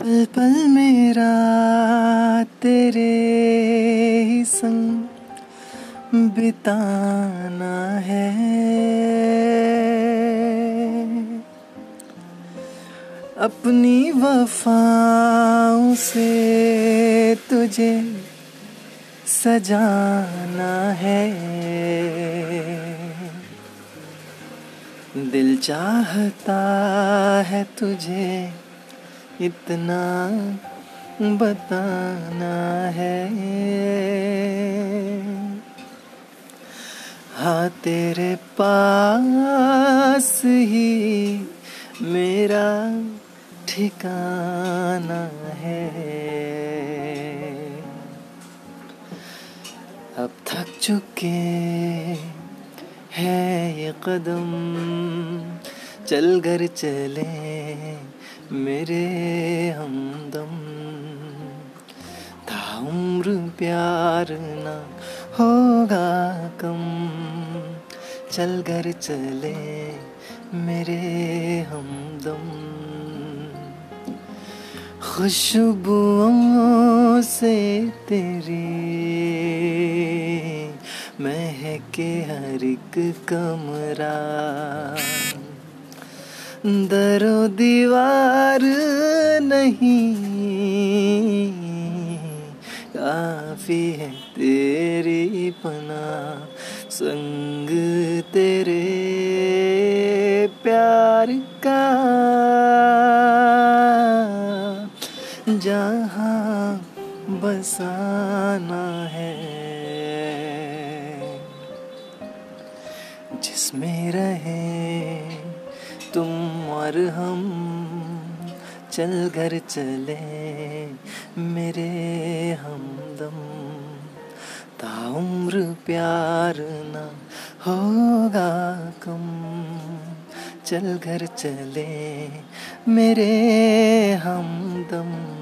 पल पल मेरा तेरे ही संग बिताना है। अपनी वफाओं से तुझे सजाना है। दिल चाहता है तुझे इतना बताना है। हाँ तेरे पास ही मेरा ठिकाना है। अब थक चुके हैं ये कदम, चल कर चले। मेरे हमदम था उम्र प्यार ना होगा कम। चल घर चले मेरे हमदम। खुशबुओं से तेरी महके हर एक कमरा। दरो दीवार नहीं। काफ़ी है तेरी पना संग तेरे प्यार का। जहाँ बसाना है, जिसमें रहे तुम और हम चल घर चले, मेरे हमदम। ताउम्र प्यार ना होगा कम, चल घर चले, मेरे हमदम।